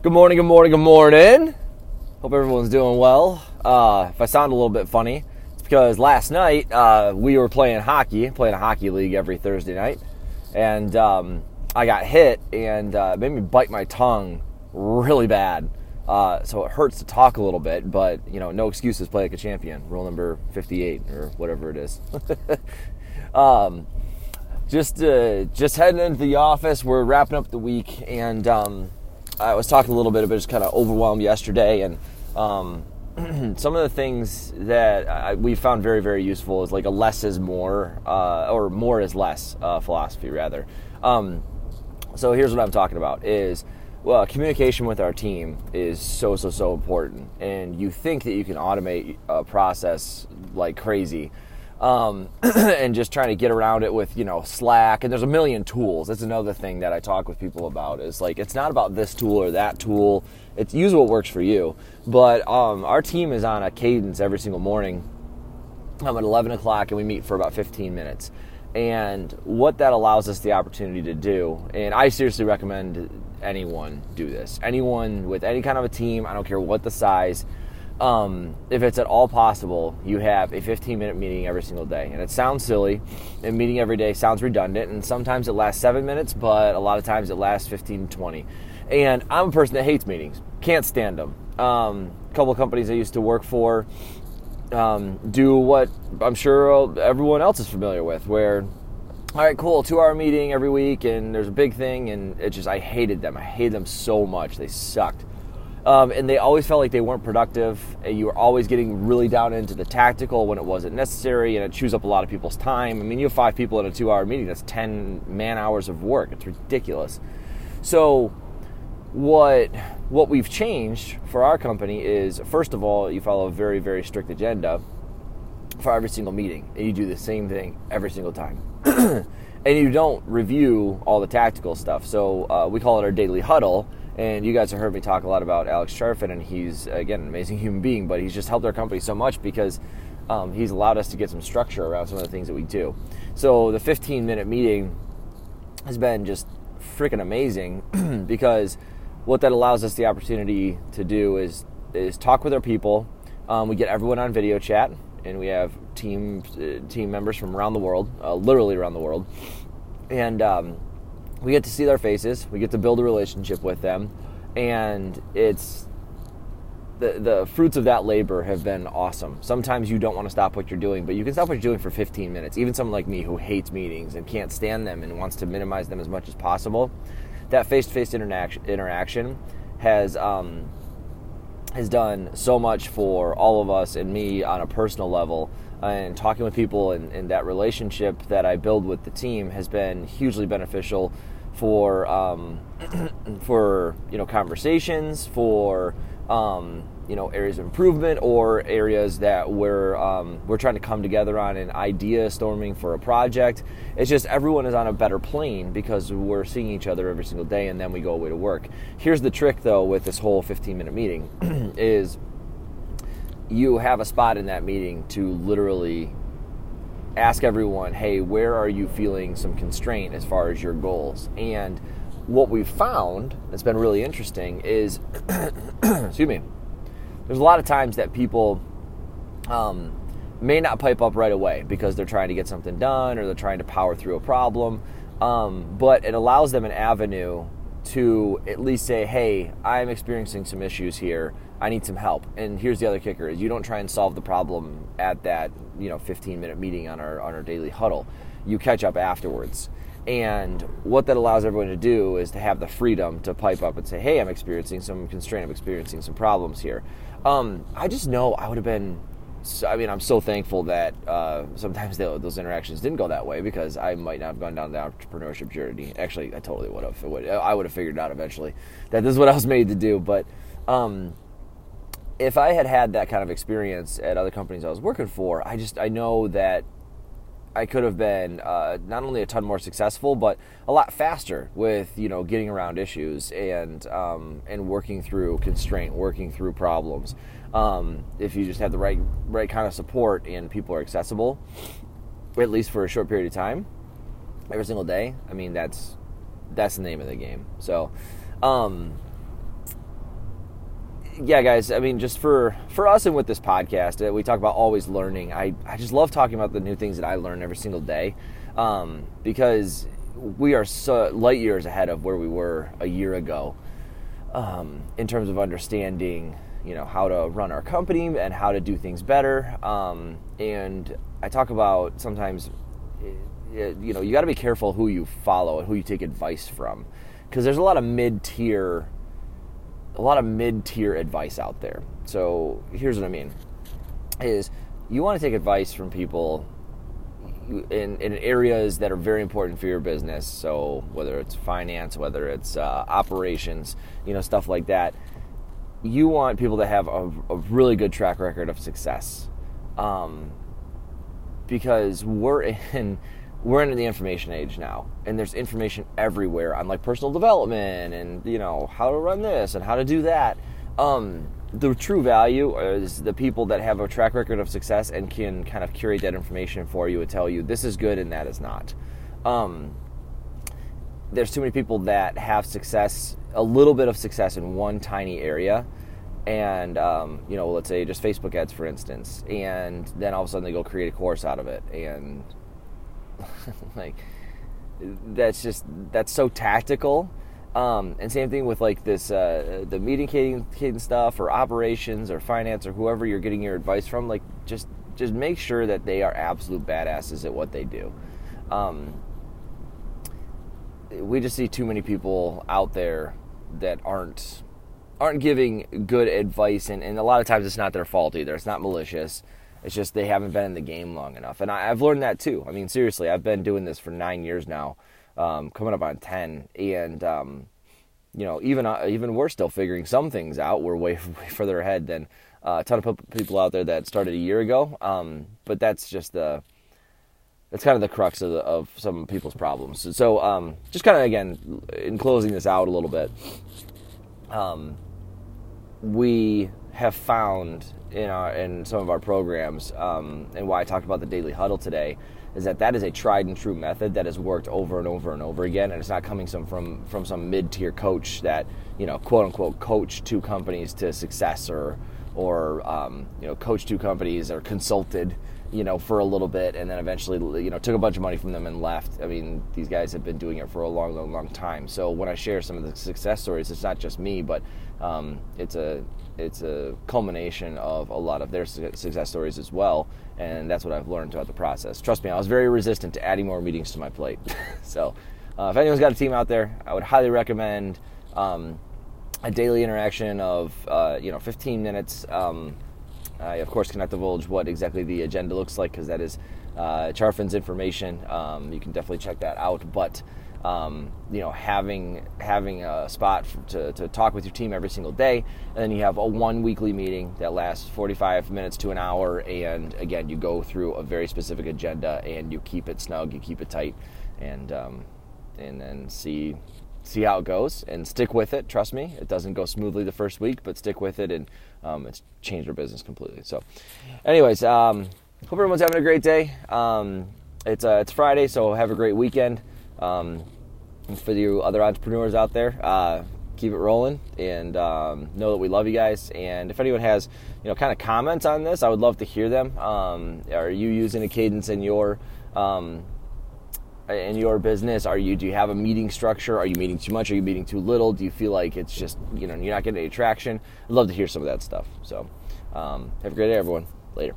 Good morning, good morning, good morning. Hope everyone's doing well. Uh, if I sound a little bit funny, it's because last night uh, we were playing hockey, playing a hockey league every Thursday night, and um, I got hit and uh, made me bite my tongue really bad. Uh, so it hurts to talk a little bit, but you know, no excuses. Play like a champion. Rule number fifty-eight or whatever it is. um, just uh, just heading into the office. We're wrapping up the week, and um, I was talking a little bit about just kind of overwhelmed yesterday, and um, some of the things that I, we found very very useful is like a less is more, uh, or more is less uh, philosophy rather. Um, so here's what I'm talking about: is well, communication with our team is so so so important, and you think that you can automate a process like crazy um, and just trying to get around it with you know Slack. And there's a million tools. That's another thing that I talk with people about. Is like it's not about this tool or that tool. It's use what works for you. But um, our team is on a cadence every single morning. I'm at 11 o'clock and we meet for about 15 minutes. And what that allows us the opportunity to do, and I seriously recommend anyone do this. Anyone with any kind of a team, I don't care what the size, um, if it's at all possible, you have a 15 minute meeting every single day. And it sounds silly, and meeting every day sounds redundant, and sometimes it lasts seven minutes, but a lot of times it lasts 15 20. And I'm a person that hates meetings, can't stand them. Um, a couple of companies I used to work for um, do what I'm sure everyone else is familiar with, where all right, cool, two hour meeting every week, and there's a big thing, and it just, I hated them. I hated them so much. They sucked. Um, and they always felt like they weren't productive. You were always getting really down into the tactical when it wasn't necessary, and it chews up a lot of people's time. I mean, you have five people in a two-hour meeting. That's ten man hours of work. It's ridiculous. So, what what we've changed for our company is first of all, you follow a very very strict agenda for every single meeting, and you do the same thing every single time. and you don't review all the tactical stuff. So uh, we call it our daily huddle and you guys have heard me talk a lot about Alex Charfen, and he's, again, an amazing human being, but he's just helped our company so much because um, he's allowed us to get some structure around some of the things that we do. So the 15 minute meeting has been just freaking amazing because what that allows us the opportunity to do is is talk with our people. Um, we get everyone on video chat, and we have team uh, team members from around the world, uh, literally around the world, and um, we get to see their faces, we get to build a relationship with them, and it's the, the fruits of that labor have been awesome. Sometimes you don't want to stop what you're doing, but you can stop what you're doing for 15 minutes. Even someone like me who hates meetings and can't stand them and wants to minimize them as much as possible, that face-to-face interaction, interaction has um, has done so much for all of us and me on a personal level and talking with people and, and, that relationship that I build with the team has been hugely beneficial for um, for you know conversations, for um, you know areas of improvement or areas that we're um, we're trying to come together on an idea storming for a project. It's just everyone is on a better plane because we're seeing each other every single day, and then we go away to work. Here's the trick, though, with this whole 15 minute meeting is you have a spot in that meeting to literally ask everyone, hey, where are you feeling some constraint as far as your goals? And what we've found that's been really interesting is, excuse me, there's a lot of times that people um, may not pipe up right away because they're trying to get something done or they're trying to power through a problem. Um, but it allows them an avenue to at least say, hey, I'm experiencing some issues here. I need some help. And here's the other kicker is you don't try and solve the problem at that, you know, 15 minute meeting on our on our daily huddle. You catch up afterwards. And what that allows everyone to do is to have the freedom to pipe up and say, "Hey, I'm experiencing some constraint. I'm experiencing some problems here." Um, I just know I would have been. I mean, I'm so thankful that uh, sometimes they, those interactions didn't go that way because I might not have gone down the entrepreneurship journey. Actually, I totally would have. Would, I would have figured out eventually that this is what I was made to do. But um, if I had had that kind of experience at other companies I was working for, I just I know that I could have been uh, not only a ton more successful, but a lot faster with you know getting around issues and um, and working through constraint, working through problems. Um, if you just have the right right kind of support and people are accessible, at least for a short period of time, every single day. I mean that's that's the name of the game. So. Um, yeah, guys. I mean, just for for us and with this podcast, uh, we talk about always learning. I I just love talking about the new things that I learn every single day, um, because we are so light years ahead of where we were a year ago, um, in terms of understanding, you know, how to run our company and how to do things better. Um, and I talk about sometimes, you know, you got to be careful who you follow and who you take advice from, because there's a lot of mid tier a lot of mid-tier advice out there. So here's what I mean: is you want to take advice from people in, in areas that are very important for your business. So whether it's finance, whether it's uh, operations, you know, stuff like that. You want people to have a, a really good track record of success, um, because we're in we're in the information age now and there's information everywhere on like personal development and you know how to run this and how to do that. Um, the true value is the people that have a track record of success and can kind of curate that information for you and tell you this is good and that is not. Um, there's too many people that have success a little bit of success in one tiny area and um, you know let's say just facebook ads for instance and then all of a sudden they go create a course out of it and like that's just that's so tactical. Um, and same thing with like this uh, the meeting cadence stuff or operations or finance or whoever you're getting your advice from. Like just just make sure that they are absolute badasses at what they do. Um, we just see too many people out there that aren't aren't giving good advice and, and a lot of times it's not their fault either it's not malicious it's just they haven't been in the game long enough. And I, have learned that too. I mean, seriously, I've been doing this for nine years now, um, coming up on 10. And, um, you know, even uh, even we're still figuring some things out. We're way, way further ahead than uh, a ton of people out there that started a year ago. Um, but that's just the that's kind of the crux of, the, of some people's problems. So, um, just kind of again, in closing this out a little bit, um, we have found in our in some of our programs, um, and why I talked about the daily huddle today, is that that is a tried and true method that has worked over and over and over again, and it's not coming some from from some mid tier coach that you know quote unquote coach two companies to success or or um, you know coach two companies or consulted you know for a little bit and then eventually you know took a bunch of money from them and left. I mean these guys have been doing it for a long, long, long time. So when I share some of the success stories, it's not just me, but um, it's a it's a culmination of a lot of their success stories as well, and that's what I've learned throughout the process. Trust me, I was very resistant to adding more meetings to my plate. so, uh, if anyone's got a team out there, I would highly recommend um, a daily interaction of uh, you know 15 minutes. Um, I of course cannot divulge what exactly the agenda looks like because that is uh, Charfen's information. Um, you can definitely check that out, but um, you know, having having a spot for, to, to talk with your team every single day, and then you have a one weekly meeting that lasts 45 minutes to an hour, and again, you go through a very specific agenda, and you keep it snug, you keep it tight, and um, and then see see how it goes and stick with it. Trust me, it doesn't go smoothly the first week, but stick with it, and um, it's changed our business completely. So, anyways, um, hope everyone's having a great day. Um, it's uh, it's Friday, so have a great weekend. Um, for you other entrepreneurs out there, uh, keep it rolling and um, know that we love you guys. And if anyone has, you know, kind of comments on this, I would love to hear them. Um, are you using a cadence in your in your business? Are you do you have a meeting structure? Are you meeting too much? Are you meeting too little? Do you feel like it's just you know you're not getting any traction? I'd love to hear some of that stuff. So um, have a great day, everyone. Later.